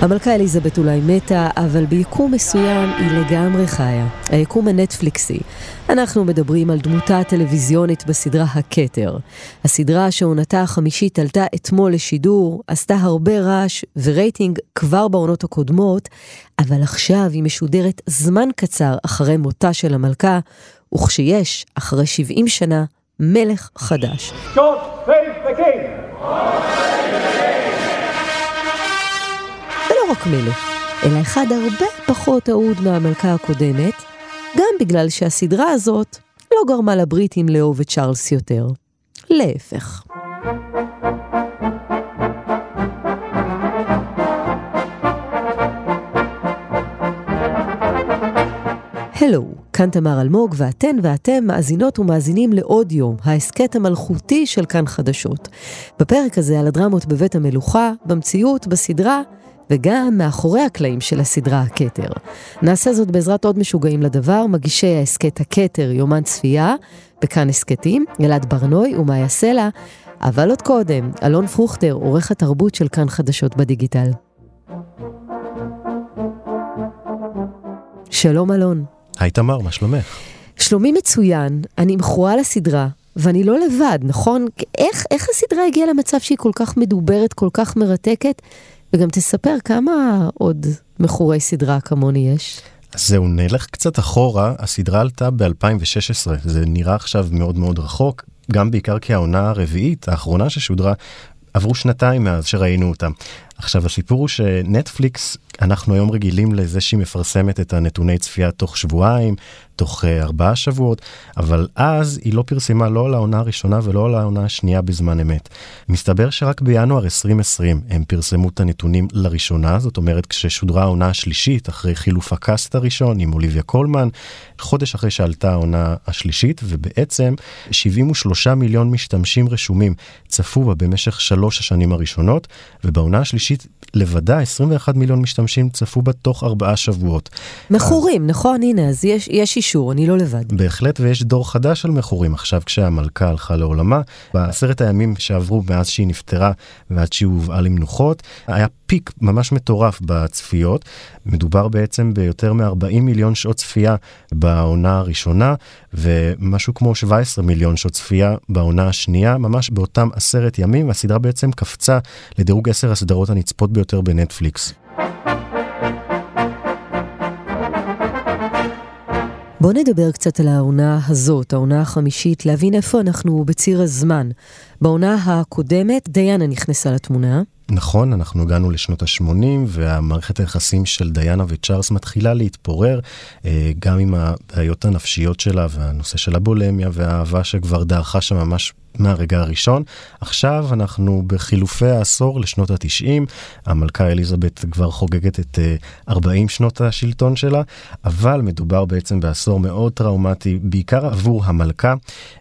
המלכה אליזבת אולי מתה, אבל ביקום מסוים היא לגמרי חיה. היקום הנטפליקסי. אנחנו מדברים על דמותה הטלוויזיונית בסדרה הכתר. הסדרה שעונתה החמישית עלתה אתמול לשידור, עשתה הרבה רעש ורייטינג כבר בעונות הקודמות, אבל עכשיו היא משודרת זמן קצר אחרי מותה של המלכה, וכשיש, אחרי 70 שנה, מלך חדש. God save the king! ולא רק מלך, אלא אחד הרבה פחות אהוד מהמלכה הקודמת, גם בגלל שהסדרה הזאת לא גרמה לבריטים לאהוב את צ'ארלס יותר. להפך. הלו, כאן תמר אלמוג, ואתן ואתם מאזינות ומאזינים לעוד יום, ההסכת המלכותי של כאן חדשות. בפרק הזה על הדרמות בבית המלוכה, במציאות, בסדרה, וגם מאחורי הקלעים של הסדרה הכתר. נעשה זאת בעזרת עוד משוגעים לדבר, מגישי ההסכת הכתר, יומן צפייה, בכאן הסכתים, אלעד ברנוי ומאיה סלע, אבל עוד קודם, אלון פרוכטר, עורך התרבות של כאן חדשות בדיגיטל. שלום אלון. היי תמר, מה שלומך? שלומי מצוין, אני מכורה לסדרה, ואני לא לבד, נכון? איך, איך הסדרה הגיעה למצב שהיא כל כך מדוברת, כל כך מרתקת, וגם תספר כמה עוד מכורי סדרה כמוני יש. אז זהו, נלך קצת אחורה, הסדרה עלתה ב-2016, זה נראה עכשיו מאוד מאוד רחוק, גם בעיקר כי העונה הרביעית, האחרונה ששודרה, עברו שנתיים מאז שראינו אותה. עכשיו הסיפור הוא שנטפליקס אנחנו היום רגילים לזה שהיא מפרסמת את הנתוני צפייה תוך שבועיים, תוך uh, ארבעה שבועות, אבל אז היא לא פרסמה לא על העונה הראשונה ולא על העונה השנייה בזמן אמת. מסתבר שרק בינואר 2020 הם פרסמו את הנתונים לראשונה, זאת אומרת כששודרה העונה השלישית, אחרי חילוף הקאסט הראשון עם אוליביה קולמן, חודש אחרי שעלתה העונה השלישית, ובעצם 73 מיליון משתמשים רשומים צפו בה במשך שלוש השנים הראשונות, ובעונה השלישית לבדה 21 מיליון משתמשים צפו בה תוך ארבעה שבועות. מכורים, אז... נכון? הנה, אז יש, יש אישור, אני לא לבד. בהחלט, ויש דור חדש של מכורים עכשיו כשהמלכה הלכה לעולמה. בעשרת הימים שעברו מאז שהיא נפטרה ועד שהיא הובאה למנוחות, היה פיק ממש מטורף בצפיות. מדובר בעצם ביותר מ-40 מיליון שעות צפייה בעונה הראשונה, ומשהו כמו 17 מיליון שעות צפייה בעונה השנייה, ממש באותם עשרת ימים, הסדרה בעצם קפצה לדירוג 10 הסדרות הנצפות ביותר בנטפליקס. בואו נדבר קצת על העונה הזאת, העונה החמישית, להבין איפה אנחנו בציר הזמן. בעונה הקודמת דיאנה נכנסה לתמונה. נכון, אנחנו הגענו לשנות ה-80 והמערכת היחסים של דיאנה וצ'ארלס מתחילה להתפורר, אה, גם עם הבעיות הנפשיות שלה והנושא של הבולמיה והאהבה שכבר דעכה שם ממש מהרגע הראשון. עכשיו אנחנו בחילופי העשור לשנות ה-90, המלכה אליזבת כבר חוגגת את 40 אה, שנות השלטון שלה, אבל מדובר בעצם בעשור מאוד טראומטי, בעיקר עבור המלכה.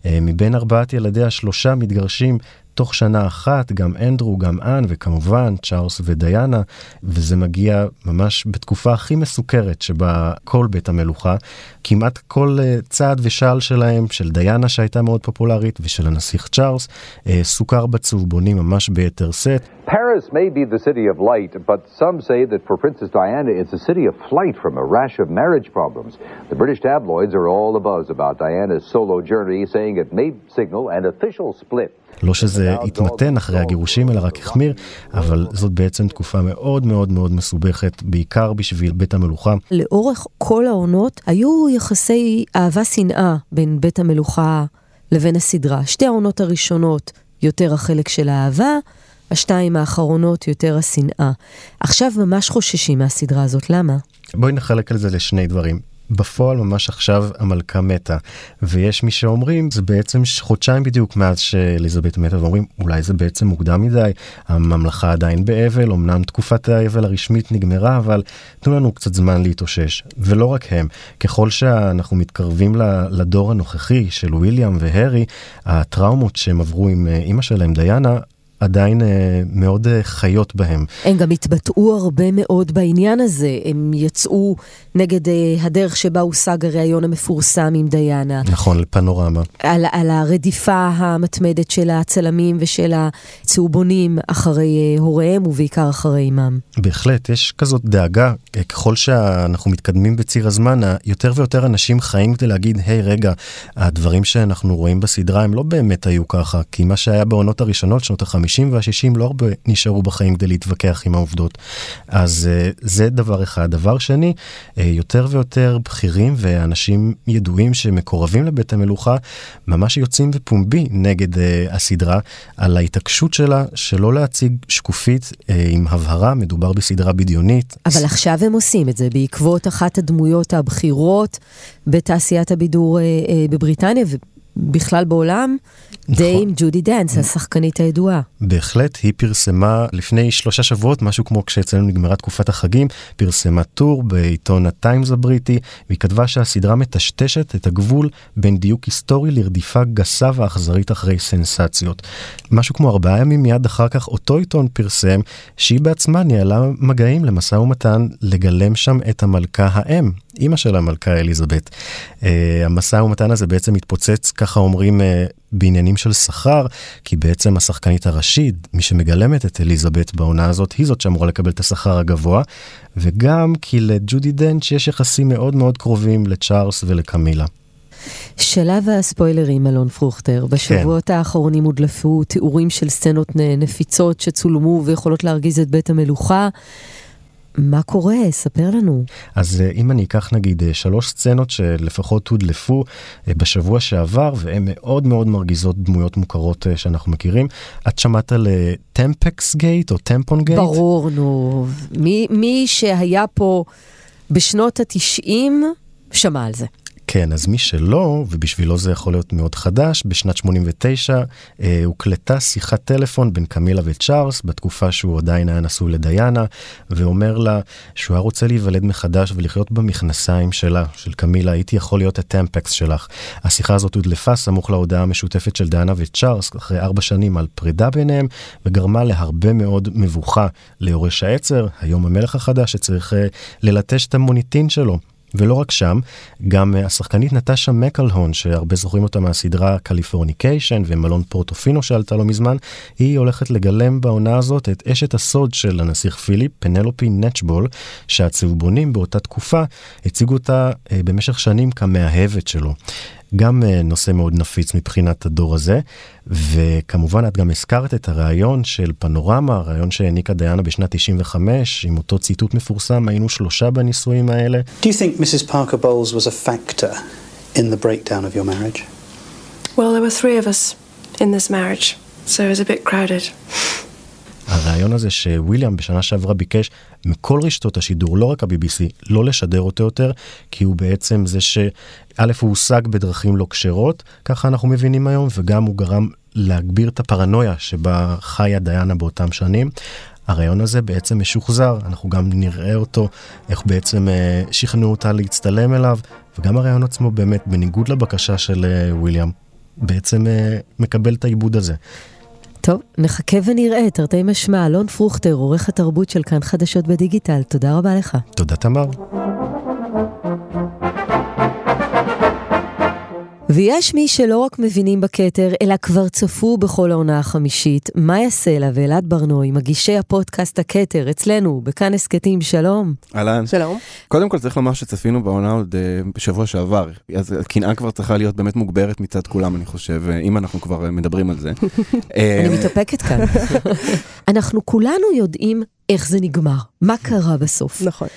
אה, מבין ארבעת ילדיה שלושה מתגרשים תוך שנה אחת, גם אנדרו, גם אן, וכמובן צ'ארלס ודיאנה, וזה מגיע ממש בתקופה הכי מסוכרת שבה כל בית המלוכה, כמעט כל uh, צעד ושעל שלהם, של דיאנה שהייתה מאוד פופולרית, ושל הנסיך צ'ארלס, uh, סוכר בצהובונים ממש ביתר שאת. Paris may be the city of light, but some say that for Princess Diana it's a city of flight from a rash of marriage problems. The British tabloids are all abuzz about Diana's solo journey, saying it may signal an official split. לא שזה התמתן אחרי הגירושים, אלא רק החמיר, אבל זאת בעצם תקופה מאוד מאוד מאוד מסובכת, בעיקר בשביל בית המלוכה. לאורך כל העונות היו יחסי אהבה-שנאה בין בית המלוכה לבין הסדרה. שתי העונות הראשונות יותר החלק של האהבה, השתיים האחרונות יותר השנאה. עכשיו ממש חוששים מהסדרה הזאת, למה? בואי נחלק על זה לשני דברים. בפועל ממש עכשיו המלכה מתה. ויש מי שאומרים זה בעצם חודשיים בדיוק מאז שאליזבת מתה ואומרים אולי זה בעצם מוקדם מדי הממלכה עדיין באבל אמנם תקופת האבל הרשמית נגמרה אבל תנו לנו קצת זמן להתאושש. ולא רק הם ככל שאנחנו מתקרבים לדור הנוכחי של וויליאם והרי הטראומות שהם עברו עם אימא שלהם דיאנה עדיין אה, מאוד אה, חיות בהם. הם גם התבטאו הרבה מאוד בעניין הזה. הם יצאו נגד אה, הדרך שבה הושג הריאיון המפורסם עם דיאנה. נכון, לפנורמה. על, על הרדיפה המתמדת של הצלמים ושל הצהובונים אחרי הוריהם ובעיקר אחרי אמם. בהחלט, יש כזאת דאגה, ככל שאנחנו מתקדמים בציר הזמן, יותר ויותר אנשים חיים כדי להגיד, היי hey, רגע, הדברים שאנחנו רואים בסדרה הם לא באמת היו ככה, כי מה שהיה בעונות הראשונות, שנות ה-50 וה-60, לא הרבה נשארו בחיים כדי להתווכח עם העובדות. אז אה, זה דבר אחד. דבר שני, אה, יותר ויותר בכירים ואנשים ידועים שמקורבים לבית המלוכה, ממש יוצאים בפומבי נגד אה, הסדרה, על ההתעקשות שלה שלא להציג שקופית עם הבהרה, מדובר בסדרה בדיונית. אבל עכשיו הם עושים את זה בעקבות אחת הדמויות הבכירות בתעשיית הבידור בבריטניה. בכלל בעולם, נכון. Dame ג'ודי דנץ', השחקנית הידועה. בהחלט, היא פרסמה לפני שלושה שבועות, משהו כמו כשאצלנו נגמרה תקופת החגים, פרסמה טור בעיתון הטיימס הבריטי, והיא כתבה שהסדרה מטשטשת את הגבול בין דיוק היסטורי לרדיפה גסה ואכזרית אחרי סנסציות. משהו כמו ארבעה ימים מיד אחר כך אותו עיתון פרסם שהיא בעצמה ניהלה מגעים למשא ומתן לגלם שם את המלכה האם, אימא של המלכה אליזבת. Uh, המשא ומתן הזה בעצם התפוצץ, ככה אומרים, uh, בעניינים של שכר, כי בעצם השחקנית הראשית, מי שמגלמת את אליזבת בעונה הזאת, היא זאת שאמורה לקבל את השכר הגבוה, וגם כי לג'ודי דנץ' יש יחסים מאוד מאוד קרובים לצ'ארלס ולקמילה. שלב הספוילרים, אלון פרוכטר. בשבועות כן. האחרונים הודלפו תיאורים של סצנות נפיצות שצולמו ויכולות להרגיז את בית המלוכה. מה קורה? ספר לנו. אז אה, אם אני אקח נגיד אה, שלוש סצנות שלפחות הודלפו אה, בשבוע שעבר, והן מאוד מאוד מרגיזות דמויות מוכרות שאנחנו מכירים. את שמעת על טמפקס גייט או טמפון גייט? ברור, נו. מי, מי שהיה פה בשנות התשעים, שמע על זה. כן, אז מי שלא, ובשבילו זה יכול להיות מאוד חדש, בשנת 89 אה, הוקלטה שיחת טלפון בין קמילה וצ'ארלס, בתקופה שהוא עדיין היה נשוי לדיאנה, ואומר לה שהוא היה רוצה להיוולד מחדש ולחיות במכנסיים שלה, של קמילה, הייתי יכול להיות הטמפקס שלך. השיחה הזאת הודלפה סמוך להודעה המשותפת של דיאנה וצ'ארלס, אחרי ארבע שנים על פרידה ביניהם, וגרמה להרבה מאוד מבוכה ליורש העצר, היום המלך החדש, שצריך אה, ללטש את המוניטין שלו. ולא רק שם, גם אה, השחקנית נטשה מקלהון, שהרבה זוכרים אותה מהסדרה קליפורניקיישן ומלון פורטופינו שעלתה לא מזמן, היא הולכת לגלם בעונה הזאת את אשת הסוד של הנסיך פיליפ, פנלופי נצ'בול, שהצהובונים באותה תקופה הציגו אותה אה, במשך שנים כמאהבת שלו. גם אה, נושא מאוד נפיץ מבחינת הדור הזה, וכמובן את גם הזכרת את הריאיון של פנורמה, הריאיון שהעניקה דיאנה בשנת 95, עם אותו ציטוט מפורסם, היינו שלושה בנישואים האלה. Do you think Mrs. Parker Bowles was a factor in the breakdown of your marriage? Well, there were three of us in this marriage, so it was a bit crowded. הרעיון הזה שוויליאם בשנה שעברה ביקש מכל רשתות השידור, לא רק ה-BBC, לא לשדר אותו יותר, כי הוא בעצם זה שא' הוא הושג בדרכים לא כשרות, ככה אנחנו מבינים היום, וגם הוא גרם להגביר את הפרנויה שבה חיה דיאנה באותם שנים. הרעיון הזה בעצם משוחזר, אנחנו גם נראה אותו, איך בעצם אה, שכנעו אותה להצטלם אליו, וגם הרעיון עצמו באמת, בניגוד לבקשה של אה, וויליאם, בעצם אה, מקבל את העיבוד הזה. טוב, נחכה ונראה, תרתי משמע. אלון פרוכטר, עורך התרבות של כאן חדשות בדיגיטל, תודה רבה לך. תודה, תמר. ויש מי שלא רק מבינים בכתר, אלא כבר צפו בכל העונה החמישית. מאיה סלע ואלעד ברנועי, מגישי הפודקאסט הכתר, אצלנו, בכאן הסכתים, שלום. אהלן. שלום. קודם כל צריך לומר שצפינו בעונה עוד uh, בשבוע שעבר, אז הקנאה כבר צריכה להיות באמת מוגברת מצד כולם, אני חושב, uh, אם אנחנו כבר uh, מדברים על זה. אני מתאפקת כאן. אנחנו כולנו יודעים איך זה נגמר, מה קרה בסוף. נכון.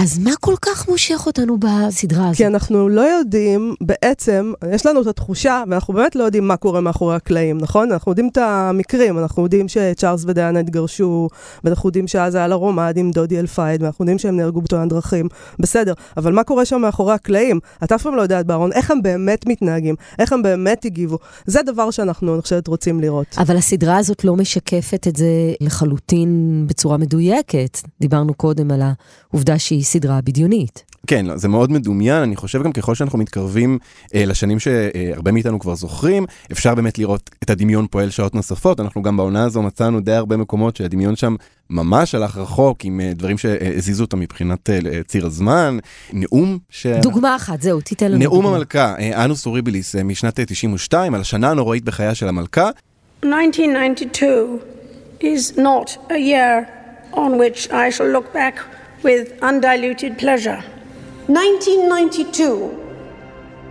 אז מה כל כך מושך אותנו בסדרה הזאת? כי אנחנו לא יודעים, בעצם, יש לנו את התחושה, ואנחנו באמת לא יודעים מה קורה מאחורי הקלעים, נכון? אנחנו יודעים את המקרים, אנחנו יודעים שצ'ארלס ודיאנה התגרשו, ואנחנו יודעים שאז היה לה רומד עם דודי אלפייד, ואנחנו יודעים שהם נהרגו בתאונת דרכים, בסדר, אבל מה קורה שם מאחורי הקלעים? אתה אף פעם לא יודעת, בארון, איך הם באמת מתנהגים, איך הם באמת הגיבו. זה דבר שאנחנו, אני חושבת, רוצים לראות. אבל הסדרה הזאת לא משקפת את זה לחלוטין בצורה מדויקת. דיברנו קודם על העובדה שהיא סדרה בדיונית. כן, לא, זה מאוד מדומיין, אני חושב גם ככל שאנחנו מתקרבים אה, לשנים שהרבה מאיתנו כבר זוכרים, אפשר באמת לראות את הדמיון פועל שעות נוספות, אנחנו גם בעונה הזו מצאנו די הרבה מקומות שהדמיון שם ממש הלך רחוק עם אה, דברים שהזיזו אותם מבחינת אה, ציר הזמן, נאום ש... דוגמה אחת, זהו, תיתן לנו נאום דוגמה. המלכה, אה, אנוס אוריביליס אה, משנת 92, על השנה הנוראית בחייה של המלכה. 1992 is not a year on which I shall look back with undiluted pleasure. 1992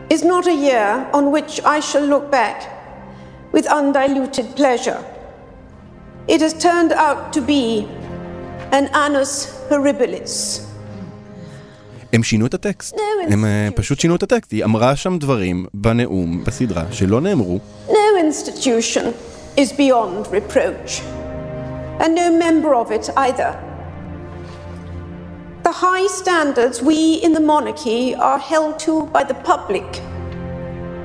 is not a year on which I shall look back with undiluted pleasure. It has turned out to be an annus horribilis. הם שינו את הטקסט, הם אה, פשוט שינו את הטקסט, היא אמרה שם דברים בנאום, בסדרה, שלא נאמרו. No institution is beyond reproach, and no member of it either. The high standards we in the monarchy are held to by the public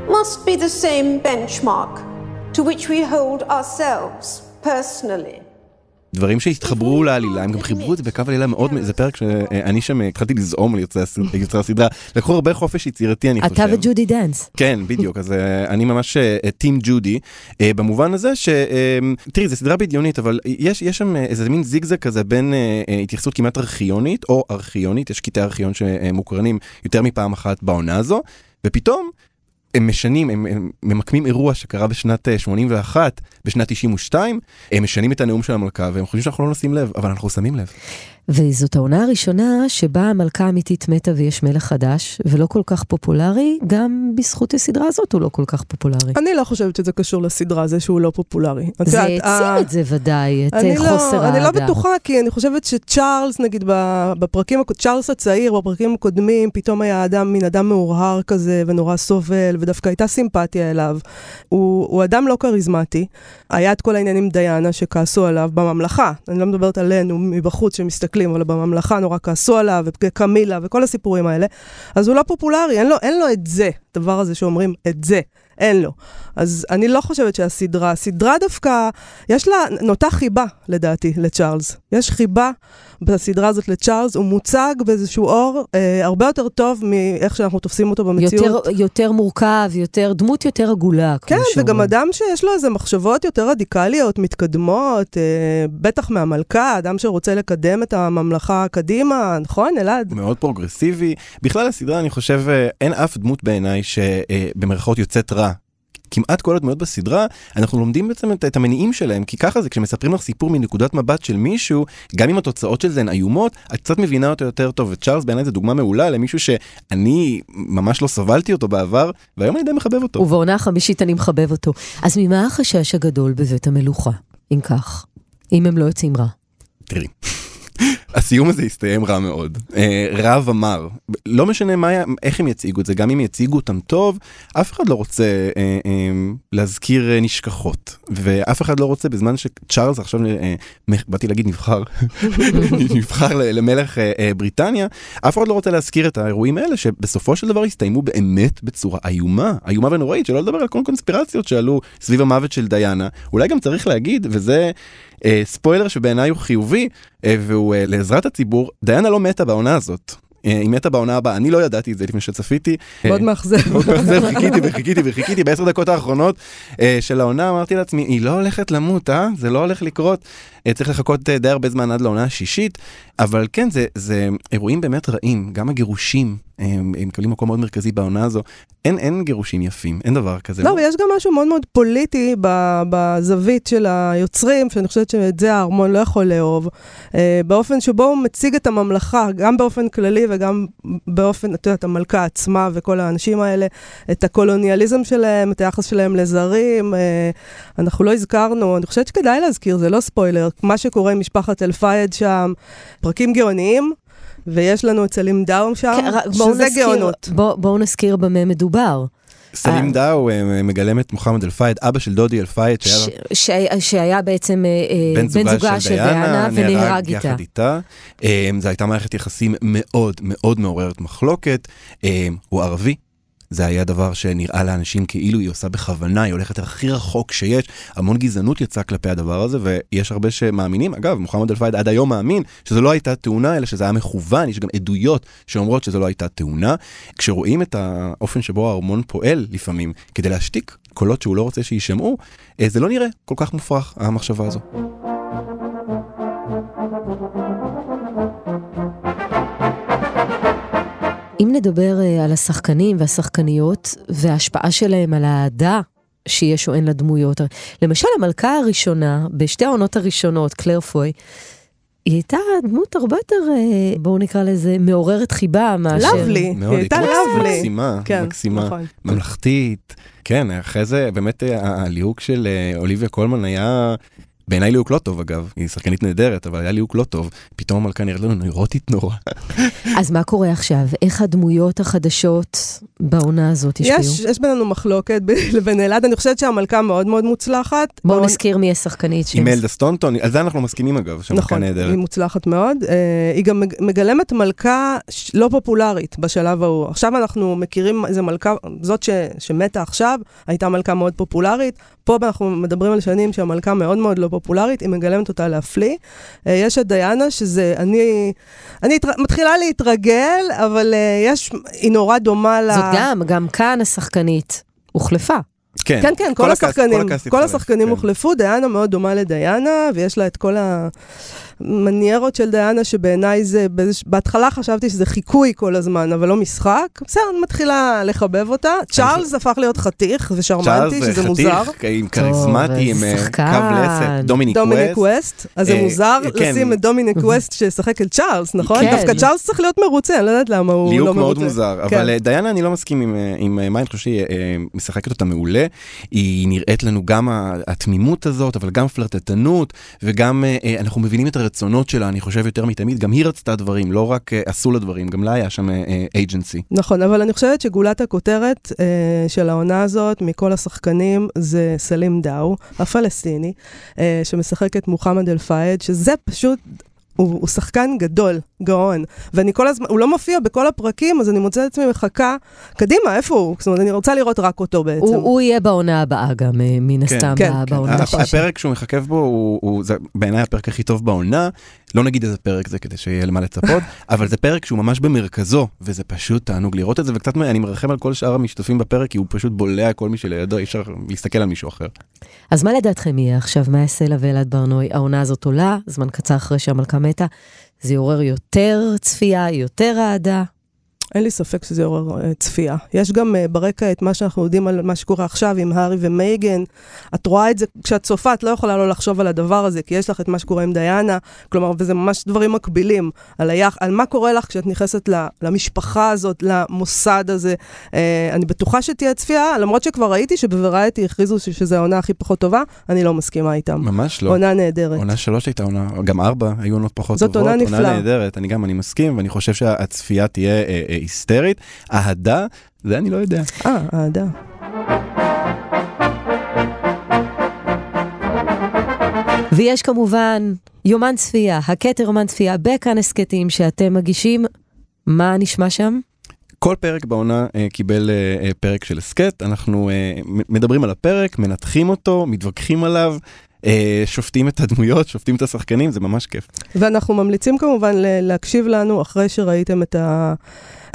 must be the same benchmark to which we hold ourselves personally. דברים שהתחברו לעלילה, הם גם חיברו את זה בקו עלילה מאוד, זה פרק שאני שם התחלתי לזעום על יוצרי הס- יוצרי הסדרה, לקחו הרבה חופש יצירתי אני חושב. אתה וג'ודי דנץ'. כן, בדיוק, אז אה, אני ממש אה, team ג'ודי, אה, במובן הזה ש... אה, תראי, זו סדרה בדיונית, אבל יש, שם איזה מין זיגזג כזה בין התייחסות כמעט ארכיונית, או ארכיונית, יש קטעי ארכיון שמוקרנים יותר מפעם אחת בעונה הזו, ופתאום הם משנים, הם, הם ממקמים אירוע שקרה בשנת אה, 81, בשנת 92, הם משנים את הנאום של המלכה, והם חושבים שאנחנו לא נשים לב, אבל אנחנו שמים לב. וזאת העונה הראשונה שבה המלכה האמיתית מתה ויש מלך חדש, ולא כל כך פופולרי, גם בזכות הסדרה הזאת הוא לא כל כך פופולרי. אני לא חושבת שזה קשור לסדרה, זה שהוא לא פופולרי. את זה העצים ה- את זה ודאי, את אני אה, לא, חוסר אני לא. בטוחה, כי אני חושבת שצ'ארלס, נגיד, בפרקים, צ'ארלס הצעיר, בפרקים הקודמים, פתאום היה אדם, מין אדם מאורהר כזה, ונורא סובל, ודווקא הייתה סימפתיה אליו. הוא, הוא אדם לא כריזמטי. היה את כל העניינים דיאנה שכעסו עליו בממלכה. אני לא מדברת עלינו מבחוץ שמסתכלים, אבל בממלכה נורא כעסו עליו, וקמילה, וכל הסיפורים האלה. אז הוא לא פופולרי, אין לו, אין לו את זה, הדבר הזה שאומרים, את זה. אין לו. אז אני לא חושבת שהסדרה, הסדרה דווקא, יש לה, נוטה חיבה, לדעתי, לצ'ארלס. יש חיבה בסדרה הזאת לצ'ארלס, הוא מוצג באיזשהו אור אה, הרבה יותר טוב מאיך שאנחנו תופסים אותו במציאות. יותר, יותר מורכב, יותר, דמות יותר עגולה, כמו כן, שאומרים. אדם שיש לו איזה מחשבות יותר רדיקליות, מתקדמות, אה, בטח מהמלכה, אדם שרוצה לקדם את הממלכה קדימה, נכון, אלעד? מאוד פרוגרסיבי. בכלל הסדרה, אני חושב, אה, אין אף דמות בעיניי שבמרכאות יוצאת רע. כמעט כל הדמויות בסדרה, אנחנו לומדים בעצם את, את המניעים שלהם, כי ככה זה כשמספרים לך סיפור מנקודת מבט של מישהו, גם אם התוצאות של זה הן איומות, את קצת מבינה אותו יותר טוב, וצ'ארלס בעיניי זה דוגמה מעולה למישהו שאני ממש לא סבלתי אותו בעבר, והיום אני די מחבב אותו. ובעונה החמישית אני מחבב אותו. אז ממה החשש הגדול בבית המלוכה, אם כך? אם הם לא יוצאים רע. תראי, הסיום הזה הסתיים רע מאוד. אה, רב אמר, לא משנה מה, איך הם יציגו את זה, גם אם יציגו אותם טוב, אף אחד לא רוצה אה, אה, להזכיר אה, נשכחות. ואף אחד לא רוצה, בזמן שצ'ארלס עכשיו, אה, באתי להגיד נבחר, נבחר למלך אה, בריטניה, אף אחד לא רוצה להזכיר את האירועים האלה, שבסופו של דבר הסתיימו באמת בצורה איומה, איומה ונוראית, שלא לדבר על כל קונספירציות שעלו סביב המוות של דיאנה. אולי גם צריך להגיד, וזה... אה, ספוילר שבעיניי הוא חיובי, אה, והוא אה, לעזרת הציבור, דיאנה לא מתה בעונה הזאת. היא מתה בעונה הבאה, אני לא ידעתי את זה לפני שצפיתי. מאוד מאכזב. מאוד מאכזב, חיכיתי וחיכיתי וחיכיתי בעשר דקות האחרונות של העונה, אמרתי לעצמי, היא לא הולכת למות, אה? זה לא הולך לקרות. צריך לחכות די הרבה זמן עד לעונה השישית, אבל כן, זה, זה אירועים באמת רעים, גם הגירושים, הם הם מקבלים מקום מאוד מרכזי בעונה הזו. אין, אין גירושים יפים, אין דבר כזה. לא, ויש גם משהו מאוד מאוד פוליטי בזווית של היוצרים, שאני חושבת שאת זה הארמון לא יכול לאהוב. אה, באופן שבו הוא מציג את הממלכה, גם באופן כללי וגם באופן, את יודעת, המלכה עצמה וכל האנשים האלה, את הקולוניאליזם שלהם, את היחס שלהם לזרים. אה, אנחנו לא הזכרנו, אני חושבת שכדאי להזכיר, זה לא ספוילר, מה שקורה עם משפחת אל-פייד שם, פרקים גאוניים. ויש לנו את סלים דאו שם, כן, שזה נזכיר- גאונות. בוא- בואו נזכיר במה מדובר. סלים אה. דאו אה, מגלם את מוחמד אל-פייד, אבא של דודי אל-פייד, שהיה ש- שהיה- שהיה בעצם אה, בן זוגה של דיאנה, ונהרג איתה. יחד איתה. זו הייתה מערכת יחסים מאוד מאוד מעוררת מחלוקת. הוא ערבי. זה היה דבר שנראה לאנשים כאילו היא עושה בכוונה, היא הולכת הכי רחוק שיש, המון גזענות יצאה כלפי הדבר הזה, ויש הרבה שמאמינים, אגב, מוחמד אל-פייד עד היום מאמין שזו לא הייתה תאונה, אלא שזה היה מכוון, יש גם עדויות שאומרות שזו לא הייתה תאונה. כשרואים את האופן שבו הארמון פועל לפעמים כדי להשתיק קולות שהוא לא רוצה שיישמעו, אה, זה לא נראה כל כך מופרך, המחשבה הזו. אם נדבר uh, על השחקנים והשחקניות וההשפעה שלהם על האהדה שיש או אין לדמויות, למשל המלכה הראשונה, בשתי העונות הראשונות, קלר פוי, היא הייתה דמות הרבה יותר, uh, בואו נקרא לזה, מעוררת חיבה מאשר... לבלי, היא הייתה לבלי. מקסימה, כן, מקסימה, נכון. ממלכתית. כן, אחרי זה באמת אה, הליהוק של אה, אוליביה קולמן היה... בעיניי ליהוק לא טוב אגב, היא שחקנית נהדרת, אבל היה ליהוק לא טוב. פתאום המלכה נראית לנו נוירוטית נורא. אז מה קורה עכשיו? איך הדמויות החדשות בעונה הזאת השפיעו? יש, יש בינינו מחלוקת בי לבין אלעד, אני חושבת שהמלכה מאוד מאוד מוצלחת. בואו בעונה- נזכיר מי השחקנית עם. אלדה סטונטון, על זה אנחנו מסכימים אגב, שהמלכה נכון, נהדרת. היא מוצלחת מאוד. Uh, היא גם מג- מגלמת מלכה ש- לא פופולרית בשלב ההוא. עכשיו אנחנו מכירים איזה מלכה, זאת ש, שמתה עכשיו, הייתה מלכה מאוד פופולרית. פה אנחנו מדברים על שנים שהמלכה מאוד מאוד לא פופולרית, היא מגלמת אותה להפליא. Uh, יש את דיאנה, שזה, אני, אני התר, מתחילה להתרגל, אבל אה, יש, היא נורא דומה ל... זאת גם, גם כאן השחקנית הוחלפה. כן, כן, כן, כל ה cast- השחקנים, כל התחלף, השחקנים כן. הוחלפו, דיאנה מאוד דומה לדיאנה, ויש לה את כל המניירות של דיאנה, שבעיניי זה, בהתחלה חשבתי שזה חיקוי כל הזמן, אבל לא משחק. בסדר, אני מתחילה לחבב אותה. צ'ארלס הפך להיות חתיך ושרמנטי, צ'ארלס שזה חתיך, מוזר. עם כריזמטי, עם אה. קו לסת, דומיניק דומיניק ווסט. ווסט, אז זה אה, מוזר כן. לשים את דומיניק ווסט שישחק את צ'ארלס, נכון? כן. דווקא צ'ארלס צריך להיות מרוצה, אני לא יודעת למה הוא לא ליהוק מרוצה. מאוד מוזר, כן. אבל אה, דיאנה אני לא מסכים עם, מה אני חושב שהיא משחקת אותה מעולה. היא נראית לנו גם התמימות הזאת, אבל גם פלרטטנות, וגם אנחנו מבינים את הרצונות שלה, אני חושב יותר מתמיד, גם היא רצתה דברים, לא רק אה, עשו לה דברים, גם לה היה שם אייג'נסי. נכון, אבל אני חושבת שגולת הכותרת אה, של העונה הזאת, מכל השחקנים, זה סלים דאו, הפלסטיני, אה, שמשחק את מוחמד אל-פאייד, שזה פשוט... הוא, הוא שחקן גדול, גאון, ואני כל הזמן, הוא לא מופיע בכל הפרקים, אז אני מוצאת את עצמי מחכה, קדימה, איפה הוא? זאת אומרת, אני רוצה לראות רק אותו בעצם. הוא, הוא יהיה בעונה הבאה גם, אה, מן כן, הסתם, כן, כן. בעונה הפ- השלישית. הפרק שהוא מחכב בו הוא, הוא זה בעיניי הפרק הכי טוב בעונה, לא נגיד איזה פרק זה כדי שיהיה למה לצפות, אבל זה פרק שהוא ממש במרכזו, וזה פשוט תענוג לראות את זה, וקצת אני מרחם על כל שאר המשתתפים בפרק, כי הוא פשוט בולע כל מי שלידו, אי אפשר להסתכל על מישהו אחר. אז מה לדעתכם יהיה עכשיו? מה יעשה לה ואלעד ברנועי? העונה הזאת עולה, זמן קצר אחרי שהמלכה מתה. זה יעורר יותר צפייה, יותר אהדה. אין לי ספק שזה יעורר אה, צפייה. יש גם אה, ברקע את מה שאנחנו יודעים על מה שקורה עכשיו עם הארי ומייגן. את רואה את זה, כשאת צופה, את לא יכולה לא לחשוב על הדבר הזה, כי יש לך את מה שקורה עם דיאנה, כלומר, וזה ממש דברים מקבילים, על, היח, על מה קורה לך כשאת נכנסת ל, למשפחה הזאת, למוסד הזה. אה, אני בטוחה שתהיה צפייה, למרות שכבר ראיתי שבוורייטי הכריזו שזו העונה הכי פחות טובה, אני לא מסכימה איתם. ממש לא. עונה נהדרת. עונה שלוש הייתה עונה, גם ארבע היו עונות פחות זאת טובות. עונה נפלאה. עונה נהדרת, אני גם, אני מסכים, ואני חושב שהצפייה תהיה היסטרית. אהדה, זה אני לא יודע. אה, אהדה. ויש כמובן יומן צפייה, הכתר יומן צפייה בכאן הסכתים שאתם מגישים. מה נשמע שם? כל פרק בעונה אה, קיבל אה, אה, פרק של הסכת, אנחנו אה, מדברים על הפרק, מנתחים אותו, מתווכחים עליו, שופטים את הדמויות, שופטים את השחקנים, זה ממש כיף. ואנחנו ממליצים כמובן להקשיב לנו אחרי שראיתם את, ה...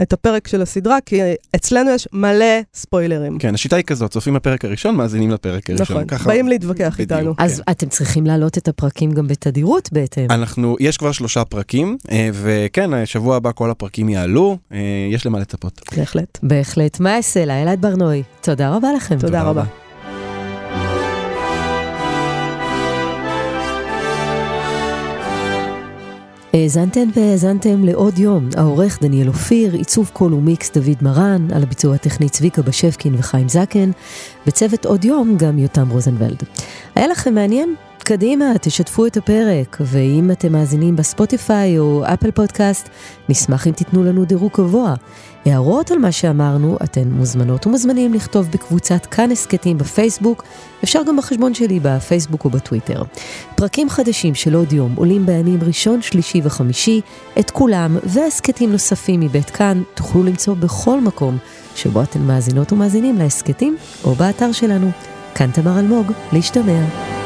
את הפרק של הסדרה, כי אצלנו יש מלא ספוילרים. כן, השיטה היא כזאת, צופים בפרק הראשון, מאזינים לפרק הראשון. נכון, ככה- באים להתווכח בדיוק. איתנו. אז אתם צריכים להעלות את הפרקים גם בתדירות בהתאם. אנחנו, יש כבר שלושה פרקים, אה, וכן, אה, שבוע הבא כל הפרקים יעלו, אה, יש למה לצפות. בהחלט. בהחלט. מה אעשה לה? אלעד ברנועי, תודה רבה לכם. תודה רבה. האזנתן והאזנתם לעוד יום, העורך דניאל אופיר, עיצוב קול ומיקס דוד מרן, על הביצוע הטכני צביקה בשפקין וחיים זקן, בצוות עוד יום גם יותם רוזנבלד. היה לכם מעניין? קדימה, תשתפו את הפרק, ואם אתם מאזינים בספוטיפיי או אפל פודקאסט, נשמח אם תיתנו לנו דירוג גבוה. הערות על מה שאמרנו, אתן מוזמנות ומוזמנים לכתוב בקבוצת כאן הסכתים בפייסבוק, אפשר גם בחשבון שלי בפייסבוק או בטוויטר. פרקים חדשים של עוד יום עולים בימים ראשון, שלישי וחמישי, את כולם והסכתים נוספים מבית כאן תוכלו למצוא בכל מקום שבו אתן מאזינות ומאזינים להסכתים, או באתר שלנו. כאן תמר אלמוג, להשתמע.